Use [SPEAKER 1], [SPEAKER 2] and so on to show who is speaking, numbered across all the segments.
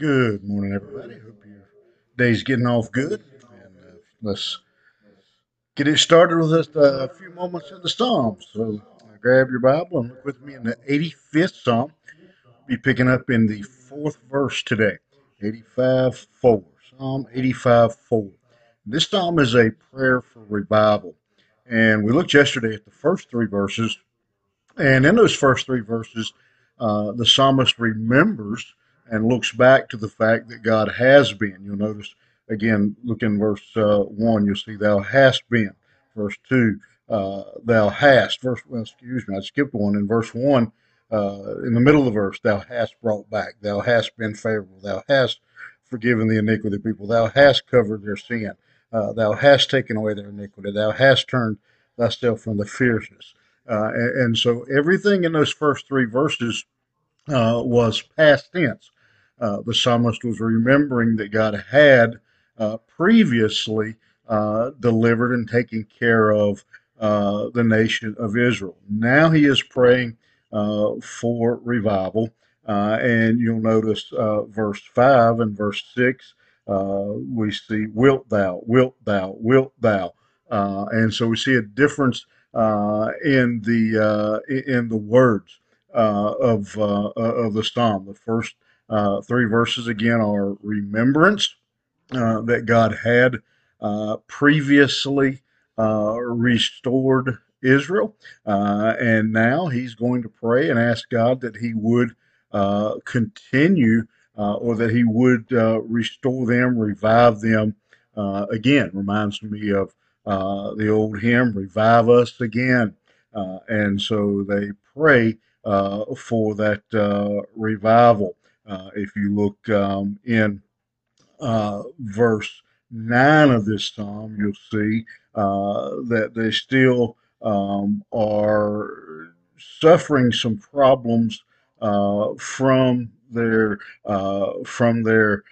[SPEAKER 1] Good morning, everybody. Hope your day's getting off good. And uh, let's get it started with just a few moments in the Psalms. So uh, grab your Bible and look with me in the 85th Psalm. Be picking up in the fourth verse today, 85 4. Psalm 85 4. This psalm is a prayer for revival. And we looked yesterday at the first three verses. And in those first three verses, uh, the psalmist remembers and looks back to the fact that God has been. You'll notice again, look in verse uh, 1, you'll see, Thou hast been. Verse 2, uh, Thou hast. Verse, well, excuse me, I skipped one. In verse 1, uh, in the middle of the verse, Thou hast brought back. Thou hast been favorable. Thou hast forgiven the iniquity of people. Thou hast covered their sin. Uh, thou hast taken away their iniquity. Thou hast turned thyself from the fierceness. Uh, and, and, so everything in those first three verses uh, was past tense uh, the psalmist was remembering that God had uh, previously uh, delivered and taken care of uh, the nation of Israel. Now he is praying uh, for revival. and you'll notice verse 5 and verse 6, we see, Wilt thou, wilt thou, wilt thou. and so we see a difference in the in the words of of the psalm. The first uh, three verses again are remembrance uh, that God had uh, previously uh, restored Israel. Uh, and now he's going to pray and ask God that he would uh, continue or that he would restore them, revive them again. Reminds me of the old hymn, Revive Us Again. and so they pray for that revival. Uh, if you look um, in uh, verse 9 of this psalm, you'll see uh, that they still um, are suffering some problems uh, from their uh, from their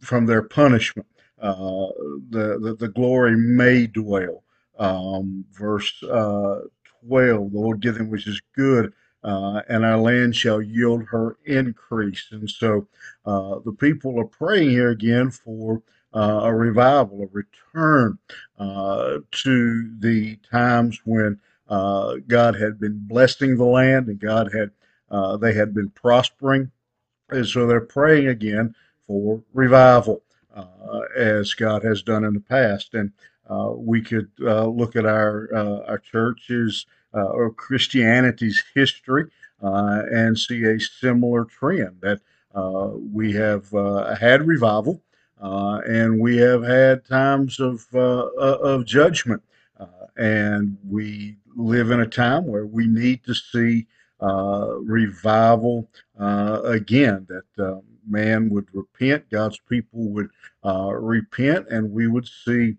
[SPEAKER 1] from their punishment. the, the, the glory may dwell. Um, verse 12, the Lord give them which is good uh, and our land shall yield her increase. And so uh, the people are praying here again for uh, a revival, a return uh, to the times when uh, God had been blessing the land and God had uh, they had been prospering. And so they're praying again for revival, as God has done in the past. And we could look at our our churches uh, or Christianity's history uh, and see a similar trend that uh, we have had revival and we have had times of, of judgment. and we live in a time where we need to see uh, revival uh, again, that uh, man would repent, God's people would repent, and we would see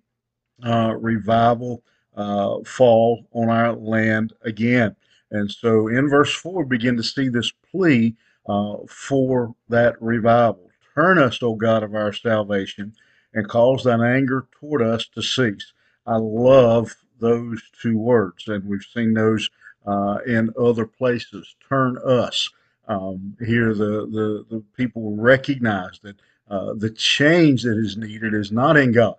[SPEAKER 1] revival uh, fall on our land again. And so in verse 4, we begin to see this plea uh, for that revival. Turn us, O God of our salvation, and cause thine anger toward us to cease. I love those two words, and we've seen those uh, in other places. Turn us. Um, here, the, the, the people recognize that uh, the change that is needed is not in God.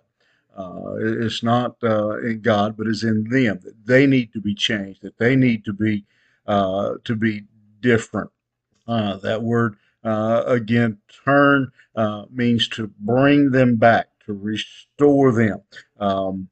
[SPEAKER 1] Uh, it's not uh, in God, but is in them. That they need to be changed. That they need to be uh, to be different. Uh, that word uh, again, turn uh, means to bring them back, to restore them. Um,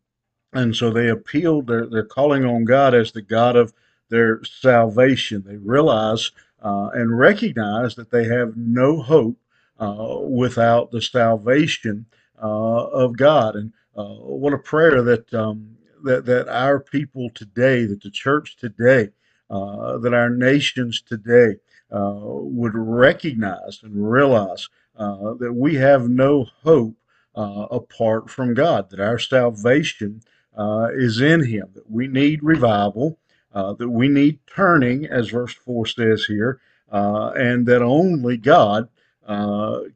[SPEAKER 1] and so they appealed. They're, they're calling on God as the God of their salvation. They realize and recognize that they have no hope without the salvation of God. And uh, what a prayer that um, that that our people today, that the church today, uh, that our nations today uh, would recognize and realize uh, that we have no hope uh, apart from God, that our salvation uh, is in Him, that we need revival, that we need turning, as verse four says here, and that only God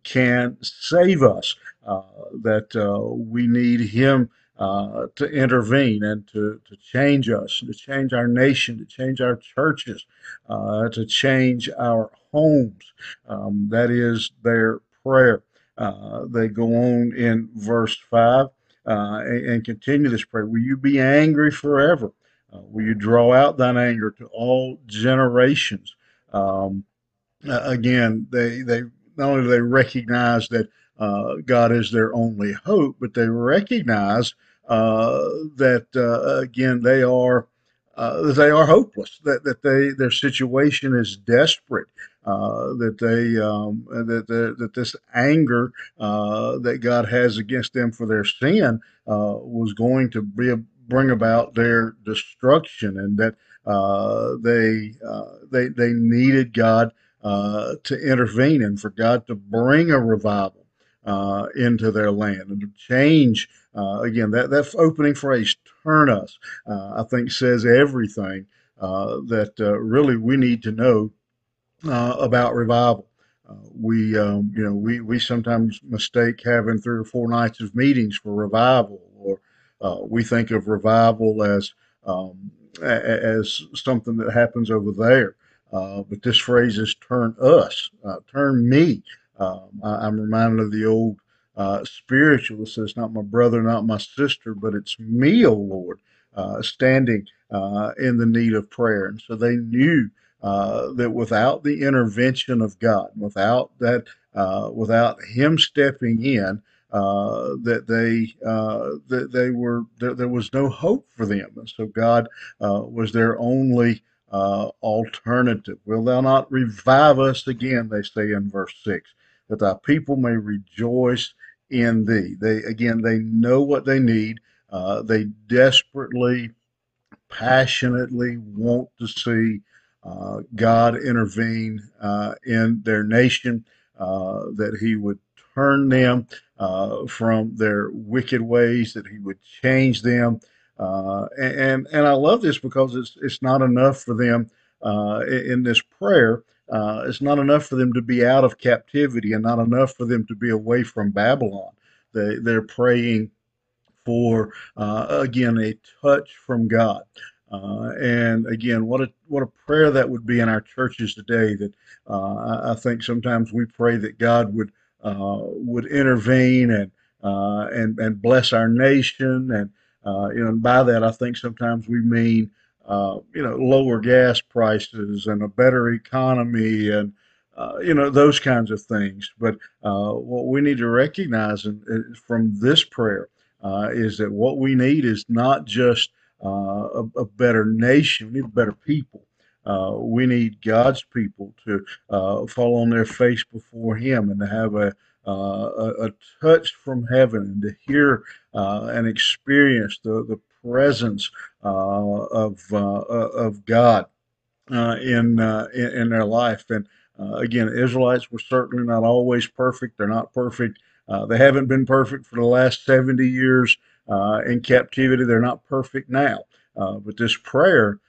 [SPEAKER 1] can save us uh, that uh, we need Him uh, to intervene and to, to change us, to change our nation, to change our churches, to change our homes. Um, that is their prayer. Uh, they go on in verse 5 uh, and, and, continue this prayer. Will you be angry forever? Uh, will you draw out thine anger to all generations? Um, again, they, they not only do they recognize that uh, God is their only hope, but they recognize uh, that uh, again they are uh, they are hopeless. That that they their situation is desperate. Uh, that they um, that that this anger uh, that God has against them for their sin was going to be a, bring about their destruction, and that they they they needed God to intervene and for God to bring a revival uh, into their land and to change. Uh, again, that, that opening phrase, turn us, uh, I think says everything uh, that uh, really we need to know uh, about revival. we, um, you know, we, we sometimes mistake having three or four nights of meetings for revival, or we think of revival as um, as something that happens over there. But this phrase is turn us, turn me. Um, I, am reminded of the old uh, spiritualist says, Not my brother, not my sister, but it's me, O Lord, uh, standing uh, in the need of prayer. And so they knew uh, that without the intervention of God, without that, uh, without Him stepping in, uh, that they that they were there, there, was no hope for them, and so God was their only alternative. Will Thou not revive us again? They say in verse six that thy people may rejoice in thee. They again, they know what they need. Uh, they desperately, passionately want to see uh, God intervene uh, in their nation, uh, that He would turn them uh, from their wicked ways, that He would change them. Uh, and and I love this because it's it's not enough for them in this prayer uh, it's not enough for them to be out of captivity and not enough for them to be away from Babylon. They, they're praying for, uh, again, a touch from God. Uh, and again, what a what a prayer that would be in our churches today. That uh, I think sometimes we pray that God would uh, would intervene and uh, and and bless our nation, and you know, and by that I think sometimes we mean uh, you know, lower gas prices and a better economy and, uh, you know, those kinds of things. But uh, what we need to recognize in, in, from this prayer uh, is that what we need is not just uh, a, a, better nation, we need better people. we need God's people to fall on their face before Him and to have a, Uh, a, a, touch from heaven and to hear uh, and experience the, the presence uh, of uh, uh, of God uh, in, in, in their life. And again, Israelites were certainly not always perfect. They're not perfect. they haven't been perfect for the last 70 years in captivity. They're not perfect now. but this prayer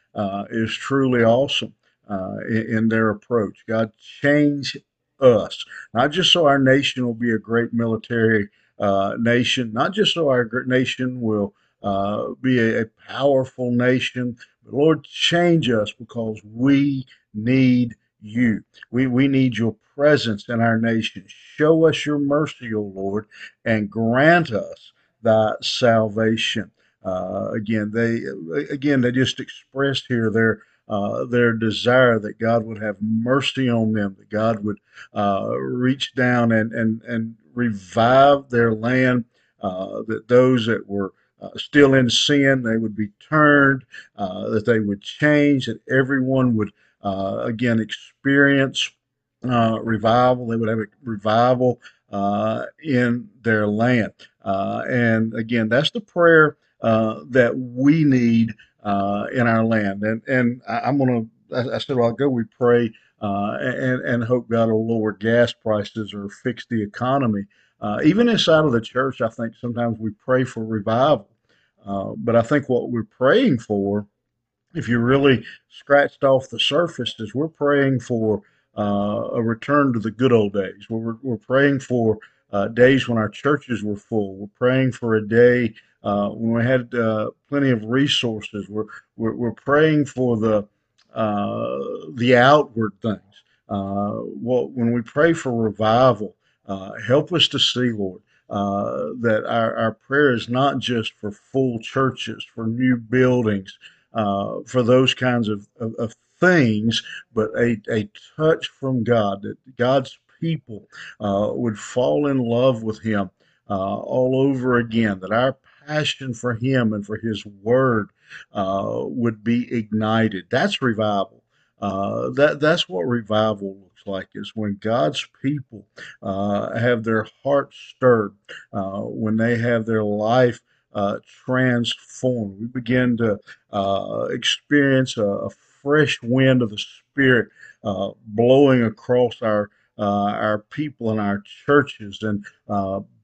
[SPEAKER 1] is truly awesome in, in their approach. God, change us, not just so our nation will be a great military uh, nation, not just so our nation will uh, be a, a, powerful nation. But Lord, change us because we need you. We, we need your presence in our nation. Show us your mercy, O Lord, and grant us thy salvation. Uh, again, they again they just expressed here their uh, their desire that God would have mercy on them, that God would uh, reach down and and and revive their land, uh, that those that were uh, still in sin, they would be turned, uh, that they would change, that everyone would again experience revival. They would have a revival in their land. And again, that's the prayer that we need in our land. And and I, am going to, I said a while ago, we pray and, and hope God will lower gas prices or fix the economy. Uh, even inside of the church, I think sometimes we pray for revival. Uh, but I think what we're praying for, if you really scratched off the surface, is we're praying for uh, a return to the good old days. We're, we're praying for uh, days when our churches were full. We're praying for a day uh, when we had uh, plenty of resources. We're, we're, we're praying for the, the outward things. Uh, well, when we pray for revival, uh, help us to see, Lord, uh, that our, our prayer is not just for full churches, for new buildings, uh, for those kinds of, of, of things, but a, a touch from God, that God's people uh, would fall in love with Him uh, all over again, that our passion for Him and for His Word uh, would be ignited. That's revival. Uh, that that's what revival looks like is when God's people uh, have their hearts stirred, uh, when they have their life uh, transformed. We begin to uh, experience a, a, fresh wind of the Spirit uh, blowing across our our people and our churches, and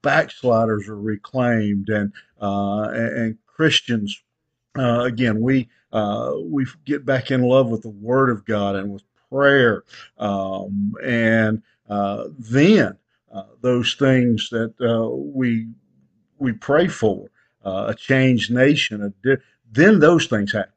[SPEAKER 1] backsliders are reclaimed, and and Christians again we uh, we get back in love with the Word of God and with prayer. Um, and uh, then uh, those things that uh, we we pray for, uh, a changed nation, di- then those things happen.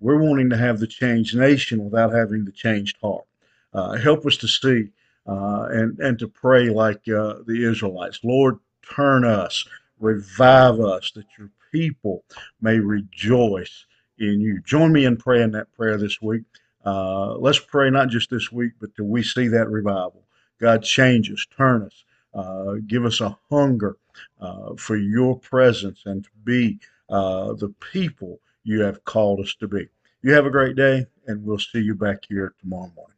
[SPEAKER 1] We're wanting to have the changed nation without having the changed heart. Uh, help us to see and, and to pray like the Israelites. Lord, turn us, revive us, that your people may rejoice in you. Join me in praying that prayer this week. Uh, let's pray not just this week, but till we see that revival. God, change us, turn us, uh, give us a hunger uh, for your presence and to be uh, the people you have called us to be. You have a great day, and we'll see you back here tomorrow morning.